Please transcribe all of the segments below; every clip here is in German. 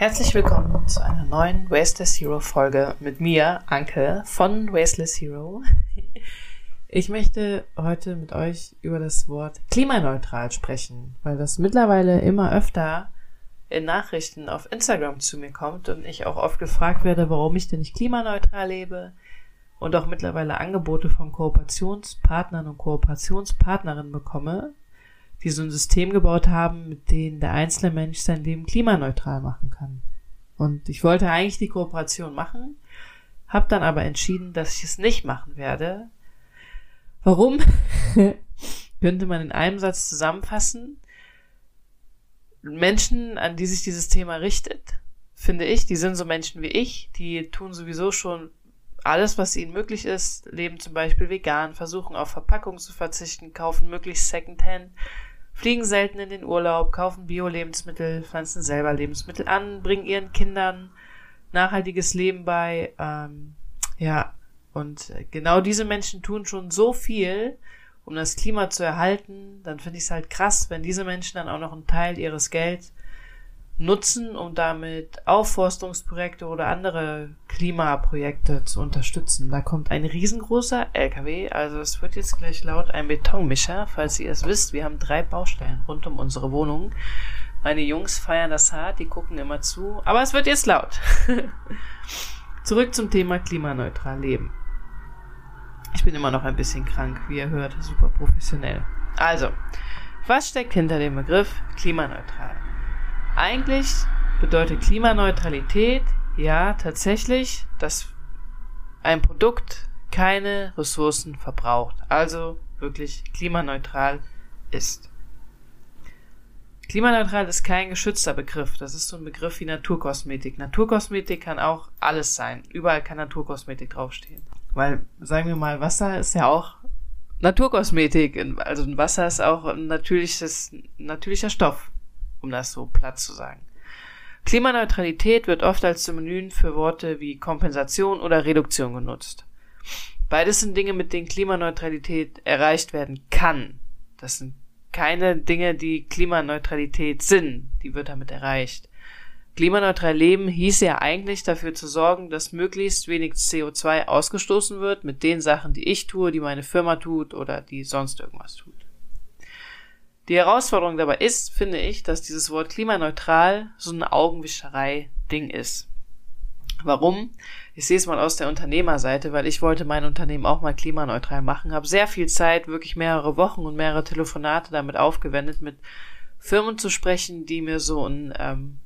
Herzlich willkommen zu einer neuen Wasteless Hero Folge mit mir, Anke von Wasteless Hero. Ich möchte heute mit euch über das Wort klimaneutral sprechen, weil das mittlerweile immer öfter in Nachrichten auf Instagram zu mir kommt und ich auch oft gefragt werde, warum ich denn nicht klimaneutral lebe und auch mittlerweile Angebote von Kooperationspartnern und Kooperationspartnerinnen bekomme, die so ein System gebaut haben, mit dem der einzelne Mensch sein Leben klimaneutral machen kann. Und ich wollte eigentlich die Kooperation machen, habe dann aber entschieden, dass ich es nicht machen werde. Warum? könnte man in einem Satz zusammenfassen. Menschen, an die sich dieses Thema richtet, finde ich, die sind so Menschen wie ich, die tun sowieso schon alles, was ihnen möglich ist, leben zum Beispiel vegan, versuchen auf Verpackung zu verzichten, kaufen möglichst Secondhand, fliegen selten in den Urlaub, kaufen Bio-Lebensmittel, pflanzen selber Lebensmittel an, bringen ihren Kindern nachhaltiges Leben bei. Ähm, ja, und genau diese Menschen tun schon so viel, um das Klima zu erhalten. Dann finde ich es halt krass, wenn diese Menschen dann auch noch einen Teil ihres Gelds nutzen, um damit Aufforstungsprojekte oder andere Klimaprojekte zu unterstützen. Da kommt ein riesengroßer LKW, also es wird jetzt gleich laut ein Betonmischer, falls ihr es wisst. Wir haben drei Baustellen rund um unsere Wohnung. Meine Jungs feiern das hart, die gucken immer zu, aber es wird jetzt laut. Zurück zum Thema klimaneutral leben. Ich bin immer noch ein bisschen krank, wie ihr hört, super professionell. Also, was steckt hinter dem Begriff klimaneutral? Eigentlich bedeutet Klimaneutralität ja tatsächlich, dass ein Produkt keine Ressourcen verbraucht, also wirklich klimaneutral ist. Klimaneutral ist kein geschützter Begriff. Das ist so ein Begriff wie Naturkosmetik. Naturkosmetik kann auch alles sein. Überall kann Naturkosmetik draufstehen. Weil, sagen wir mal, Wasser ist ja auch Naturkosmetik. Also Wasser ist auch ein natürliches, natürlicher Stoff um das so platt zu sagen. Klimaneutralität wird oft als Synonym für Worte wie Kompensation oder Reduktion genutzt. Beides sind Dinge, mit denen Klimaneutralität erreicht werden kann. Das sind keine Dinge, die Klimaneutralität sind. Die wird damit erreicht. Klimaneutral leben hieß ja eigentlich dafür zu sorgen, dass möglichst wenig CO2 ausgestoßen wird mit den Sachen, die ich tue, die meine Firma tut oder die sonst irgendwas tut. Die Herausforderung dabei ist, finde ich, dass dieses Wort klimaneutral so eine Augenwischerei-Ding ist. Warum? Ich sehe es mal aus der Unternehmerseite, weil ich wollte mein Unternehmen auch mal klimaneutral machen, habe sehr viel Zeit, wirklich mehrere Wochen und mehrere Telefonate damit aufgewendet, mit Firmen zu sprechen, die mir so ein ähm,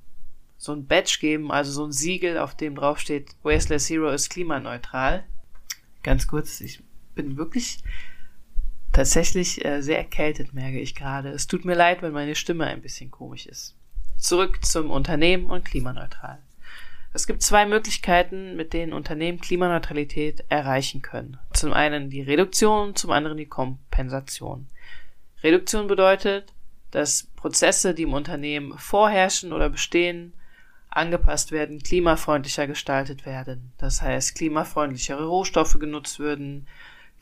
so ein Badge geben, also so ein Siegel, auf dem drauf steht, Wasteless Zero ist klimaneutral. Ganz kurz, ich bin wirklich tatsächlich äh, sehr erkältet, merke ich gerade. Es tut mir leid, wenn meine Stimme ein bisschen komisch ist. Zurück zum Unternehmen und klimaneutral. Es gibt zwei Möglichkeiten, mit denen Unternehmen Klimaneutralität erreichen können. Zum einen die Reduktion, zum anderen die Kompensation. Reduktion bedeutet, dass Prozesse, die im Unternehmen vorherrschen oder bestehen, angepasst werden, klimafreundlicher gestaltet werden. Das heißt, klimafreundlichere Rohstoffe genutzt würden,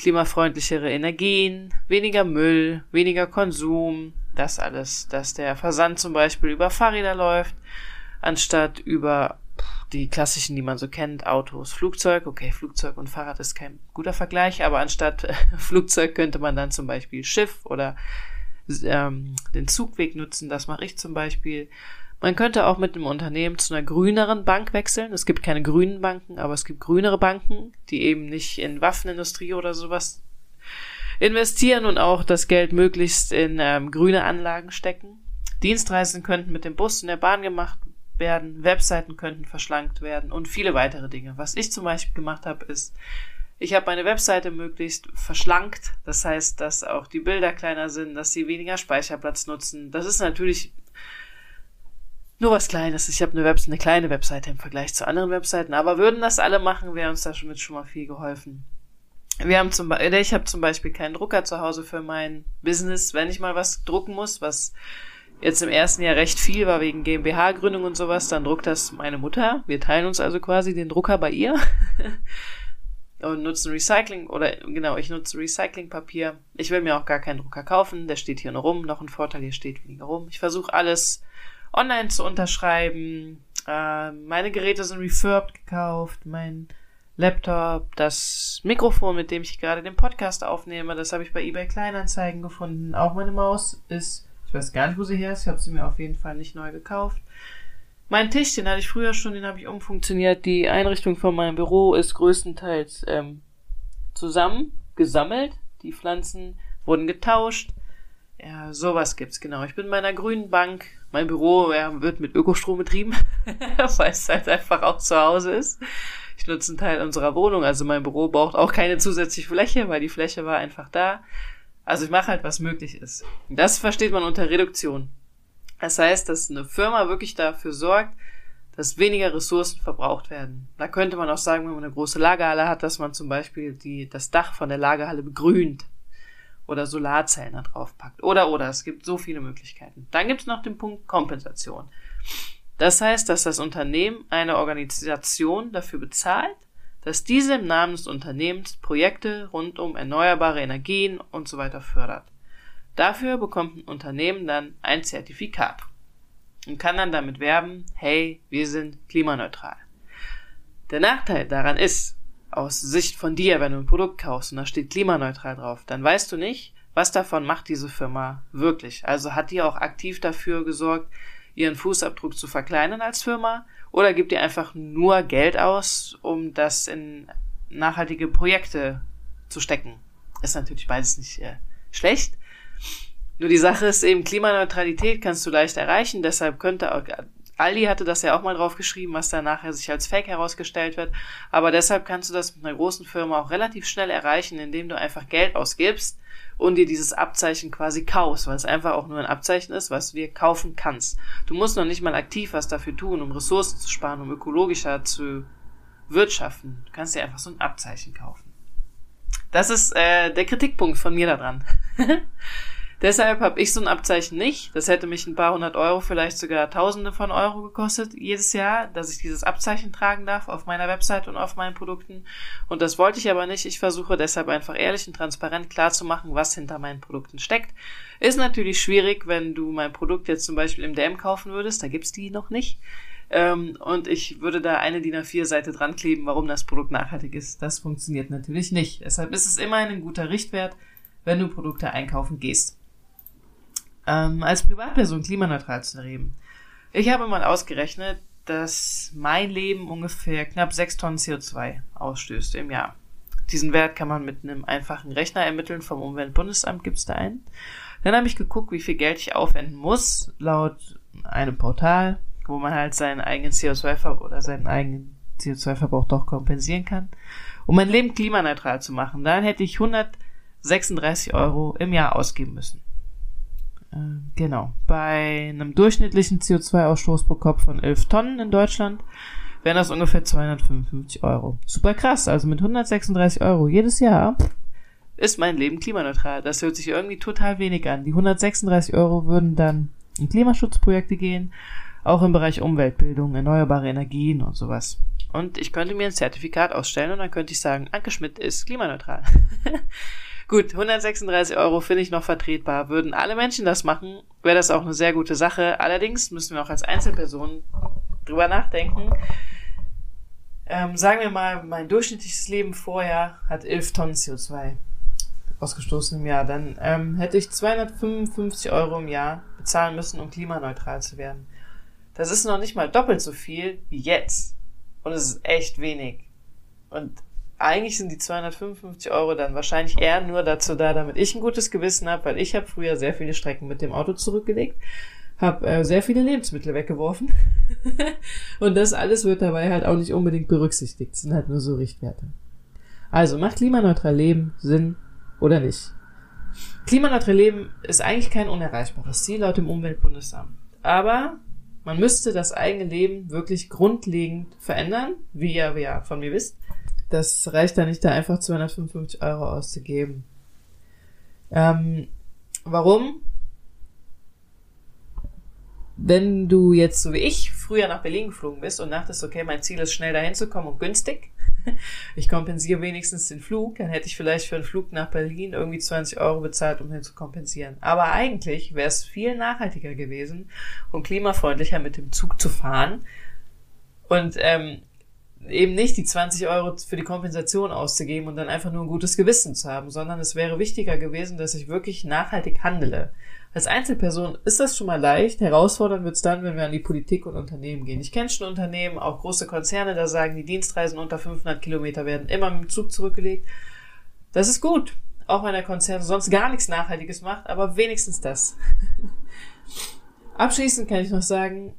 klimafreundlichere Energien, weniger Müll, weniger Konsum, das alles, dass der Versand zum Beispiel über Fahrräder läuft, anstatt über die klassischen, die man so kennt, Autos, Flugzeug. Okay, Flugzeug und Fahrrad ist kein guter Vergleich, aber anstatt Flugzeug könnte man dann zum Beispiel Schiff oder ähm, den Zugweg nutzen. Das mache ich zum Beispiel. Man könnte auch mit einem Unternehmen zu einer grüneren Bank wechseln. Es gibt keine grünen Banken, aber es gibt grünere Banken, die eben nicht in Waffenindustrie oder sowas investieren und auch das Geld möglichst in ähm, grüne Anlagen stecken. Dienstreisen könnten mit dem Bus und der Bahn gemacht werden, Webseiten könnten verschlankt werden und viele weitere Dinge. Was ich zum Beispiel gemacht habe, ist, ich habe meine Webseite möglichst verschlankt. Das heißt, dass auch die Bilder kleiner sind, dass sie weniger Speicherplatz nutzen. Das ist natürlich nur was Kleines. Ich habe eine, Webs eine kleine Webseite im Vergleich zu anderen Webseiten, aber würden das alle machen, wäre uns da schon mit schon mal viel geholfen. Wir haben zum Beispiel, ich habe zum Beispiel keinen Drucker zu Hause für mein Business, wenn ich mal was drucken muss, was jetzt im ersten Jahr recht viel war wegen GmbH-Gründung und sowas, dann druckt das meine Mutter. Wir teilen uns also quasi den Drucker bei ihr und nutzen Recycling oder genau, ich nutze Recyclingpapier. Ich will mir auch gar keinen Drucker kaufen, der steht hier nur rum. Noch ein Vorteil, hier steht weniger rum. Ich versuche alles online zu unterschreiben. Äh, meine Geräte sind refurbed gekauft, mein Laptop, das Mikrofon, mit dem ich gerade den Podcast aufnehme, das habe ich bei eBay Kleinanzeigen gefunden. Auch meine Maus ist, ich weiß gar nicht, wo sie her ist, ich habe sie mir auf jeden Fall nicht neu gekauft. Mein Tisch, den hatte ich früher schon, den habe ich umfunktioniert. Die Einrichtung von meinem Büro ist größtenteils ähm, zusammen gesammelt. Die Pflanzen wurden getauscht. Ja, sowas gibt's, genau. Ich bin in meiner grünen Bank. Mein Büro ja, wird mit Ökostrom betrieben, weil es halt einfach auch zu Hause ist. Ich nutze einen Teil unserer Wohnung, also mein Büro braucht auch keine zusätzliche Fläche, weil die Fläche war einfach da. Also ich mache halt, was möglich ist. Das versteht man unter Reduktion. Das heißt, dass eine Firma wirklich dafür sorgt, dass weniger Ressourcen verbraucht werden. Da könnte man auch sagen, wenn man eine große Lagerhalle hat, dass man zum Beispiel die, das Dach von der Lagerhalle begrünt oder Solarzellen da drauf packt. Oder, oder, es gibt so viele Möglichkeiten. Dann gibt es noch den Punkt Kompensation. Das heißt, dass das Unternehmen eine Organisation dafür bezahlt, dass diese im Namen des Unternehmens Projekte rund um erneuerbare Energien und so weiter fördert. Dafür bekommt ein Unternehmen dann ein Zertifikat und kann dann damit werben, hey, wir sind klimaneutral. Der Nachteil daran ist, aus Sicht von dir, wenn du ein Produkt kaufst und da steht klimaneutral drauf, dann weißt du nicht, was davon macht diese Firma wirklich. Also hat die auch aktiv dafür gesorgt, ihren Fußabdruck zu verkleinern als Firma oder gibt ihr einfach nur Geld aus, um das in nachhaltige Projekte zu stecken. Ist natürlich beides nicht äh, schlecht, nur die Sache ist eben, Klimaneutralität kannst du leicht erreichen, deshalb könnte auch, Aldi hatte das ja auch mal drauf geschrieben, was dann nachher sich als Fake herausgestellt wird, aber deshalb kannst du das mit einer großen Firma auch relativ schnell erreichen, indem du einfach Geld ausgibst und dir dieses Abzeichen quasi kaufst, weil es einfach auch nur ein Abzeichen ist, was du dir kaufen kannst. Du musst noch nicht mal aktiv was dafür tun, um Ressourcen zu sparen, um ökologischer zu wirtschaften. Du kannst dir einfach so ein Abzeichen kaufen. Das ist äh, der Kritikpunkt von mir daran. Deshalb habe ich so ein Abzeichen nicht. Das hätte mich ein paar hundert Euro, vielleicht sogar Tausende von Euro gekostet jedes Jahr, dass ich dieses Abzeichen tragen darf auf meiner Website und auf meinen Produkten. Und das wollte ich aber nicht. Ich versuche deshalb einfach ehrlich und transparent klar zu machen, was hinter meinen Produkten steckt. Ist natürlich schwierig, wenn du mein Produkt jetzt zum Beispiel im DM kaufen würdest. Da gibt's die noch nicht. Ähm, und ich würde da eine DIN A4-Seite dran kleben, warum das Produkt nachhaltig ist. Das funktioniert natürlich nicht. Deshalb ist es immerhin ein guter Richtwert, wenn du Produkte einkaufen gehst ähm, als Privatperson klimaneutral zu leben. Ich habe mal ausgerechnet, dass mein Leben ungefähr knapp 6 Tonnen CO2 ausstößt im Jahr. Diesen Wert kann man mit einem einfachen Rechner ermitteln, vom Umweltbundesamt gibt's da einen. Dann habe ich geguckt, wie viel Geld ich aufwenden muss, laut einem Portal, wo man halt seinen eigenen CO2-Verbrauch oder seinen eigenen CO2-Verbrauch doch kompensieren kann. Um mein Leben klimaneutral zu machen, dann hätte ich 136 Euro im Jahr ausgeben müssen. Äh, genau. Bei einem durchschnittlichen CO2-Ausstoß pro Kopf von 11 Tonnen in Deutschland wären das ungefähr 255 Euro. Super krass. Also mit 136 Euro jedes Jahr ist mein Leben klimaneutral. Das hört sich irgendwie total wenig an. Die 136 Euro würden dann in Klimaschutzprojekte gehen, auch im Bereich Umweltbildung, erneuerbare Energien und sowas. Und ich könnte mir ein Zertifikat ausstellen und dann könnte ich sagen, Anke Schmidt ist klimaneutral. Gut, 136 Euro finde ich noch vertretbar. Würden alle Menschen das machen, wäre das auch eine sehr gute Sache. Allerdings müssen wir auch als Einzelpersonen drüber nachdenken. Ähm, sagen wir mal, mein durchschnittliches Leben vorher hat 11 Tonnen CO2 ausgestoßen im Jahr. Dann ähm, hätte ich 255 Euro im Jahr bezahlen müssen, um klimaneutral zu werden. Das ist noch nicht mal doppelt so viel wie jetzt. Und es ist echt wenig. Und eigentlich sind die 255 Euro dann wahrscheinlich eher nur dazu da, damit ich ein gutes Gewissen habe, weil ich habe früher sehr viele Strecken mit dem Auto zurückgelegt, habe äh, sehr viele Lebensmittel weggeworfen und das alles wird dabei halt auch nicht unbedingt berücksichtigt. Sind halt nur so Richtwerte. Also macht klimaneutral Leben Sinn oder nicht? Klimaneutral Leben ist eigentlich kein unerreichbares Ziel laut dem Umweltbundesamt. Aber man müsste das eigene Leben wirklich grundlegend verändern, wie ihr ja von mir wisst. Das reicht da nicht, da einfach 255 Euro auszugeben. Ähm, warum? Wenn du jetzt so wie ich früher nach Berlin geflogen bist und dachtest, okay, mein Ziel ist schnell dahin zu kommen und günstig, ich kompensiere wenigstens den Flug, dann hätte ich vielleicht für einen Flug nach Berlin irgendwie 20 Euro bezahlt, um den zu kompensieren. Aber eigentlich wäre es viel nachhaltiger gewesen und klimafreundlicher mit dem Zug zu fahren, Und ähm, eben nicht die 20 Euro für die Kompensation auszugeben und dann einfach nur ein gutes Gewissen zu haben, sondern es wäre wichtiger gewesen, dass ich wirklich nachhaltig handele. Als Einzelperson ist das schon mal leicht. Herausfordernd wird es dann, wenn wir an die Politik und Unternehmen gehen. Ich kenne schon Unternehmen, auch große Konzerne, da sagen, die Dienstreisen unter 500 Kilometer werden immer mit dem Zug zurückgelegt. Das ist gut, auch wenn der Konzern sonst gar nichts Nachhaltiges macht, aber wenigstens das. Abschließend kann ich noch sagen,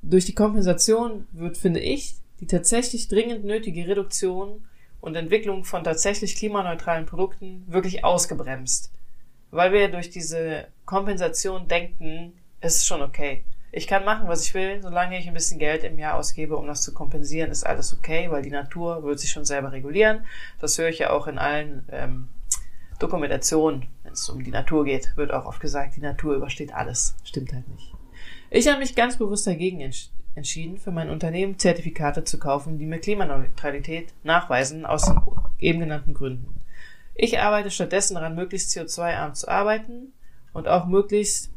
durch die Kompensation wird, finde ich, die tatsächlich dringend nötige Reduktion und Entwicklung von tatsächlich klimaneutralen Produkten wirklich ausgebremst. Weil wir durch diese Kompensation denken, es ist schon okay. Ich kann machen, was ich will, solange ich ein bisschen Geld im Jahr ausgebe, um das zu kompensieren, ist alles okay, weil die Natur wird sich schon selber regulieren. Das höre ich ja auch in allen ähm, Dokumentationen, wenn es um die Natur geht, wird auch oft gesagt, die Natur übersteht alles. Stimmt halt nicht. Ich habe mich ganz bewusst dagegen entschieden, für mein Unternehmen Zertifikate zu kaufen, die mir Klimaneutralität nachweisen, aus den eben genannten Gründen. Ich arbeite stattdessen daran, möglichst CO2-arm zu arbeiten und auch möglichst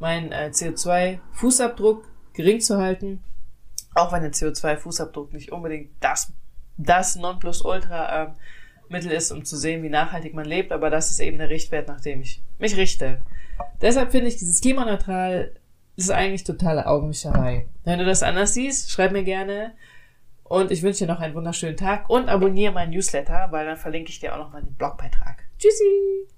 meinen äh, CO2-Fußabdruck gering zu halten, auch wenn der CO2-Fußabdruck nicht unbedingt das, das Nonplusultra äh, Mittel ist, um zu sehen, wie nachhaltig man lebt, aber das ist eben der Richtwert, nach dem ich mich richte. Deshalb finde ich dieses klimaneutral ist eigentlich totale Augenwischerei. Wenn du das anders siehst, schreib mir gerne. Und ich wünsche dir noch einen wunderschönen Tag und abonniere meinen Newsletter, weil dann verlinke ich dir auch noch mal den Blogbeitrag. Tschüssi!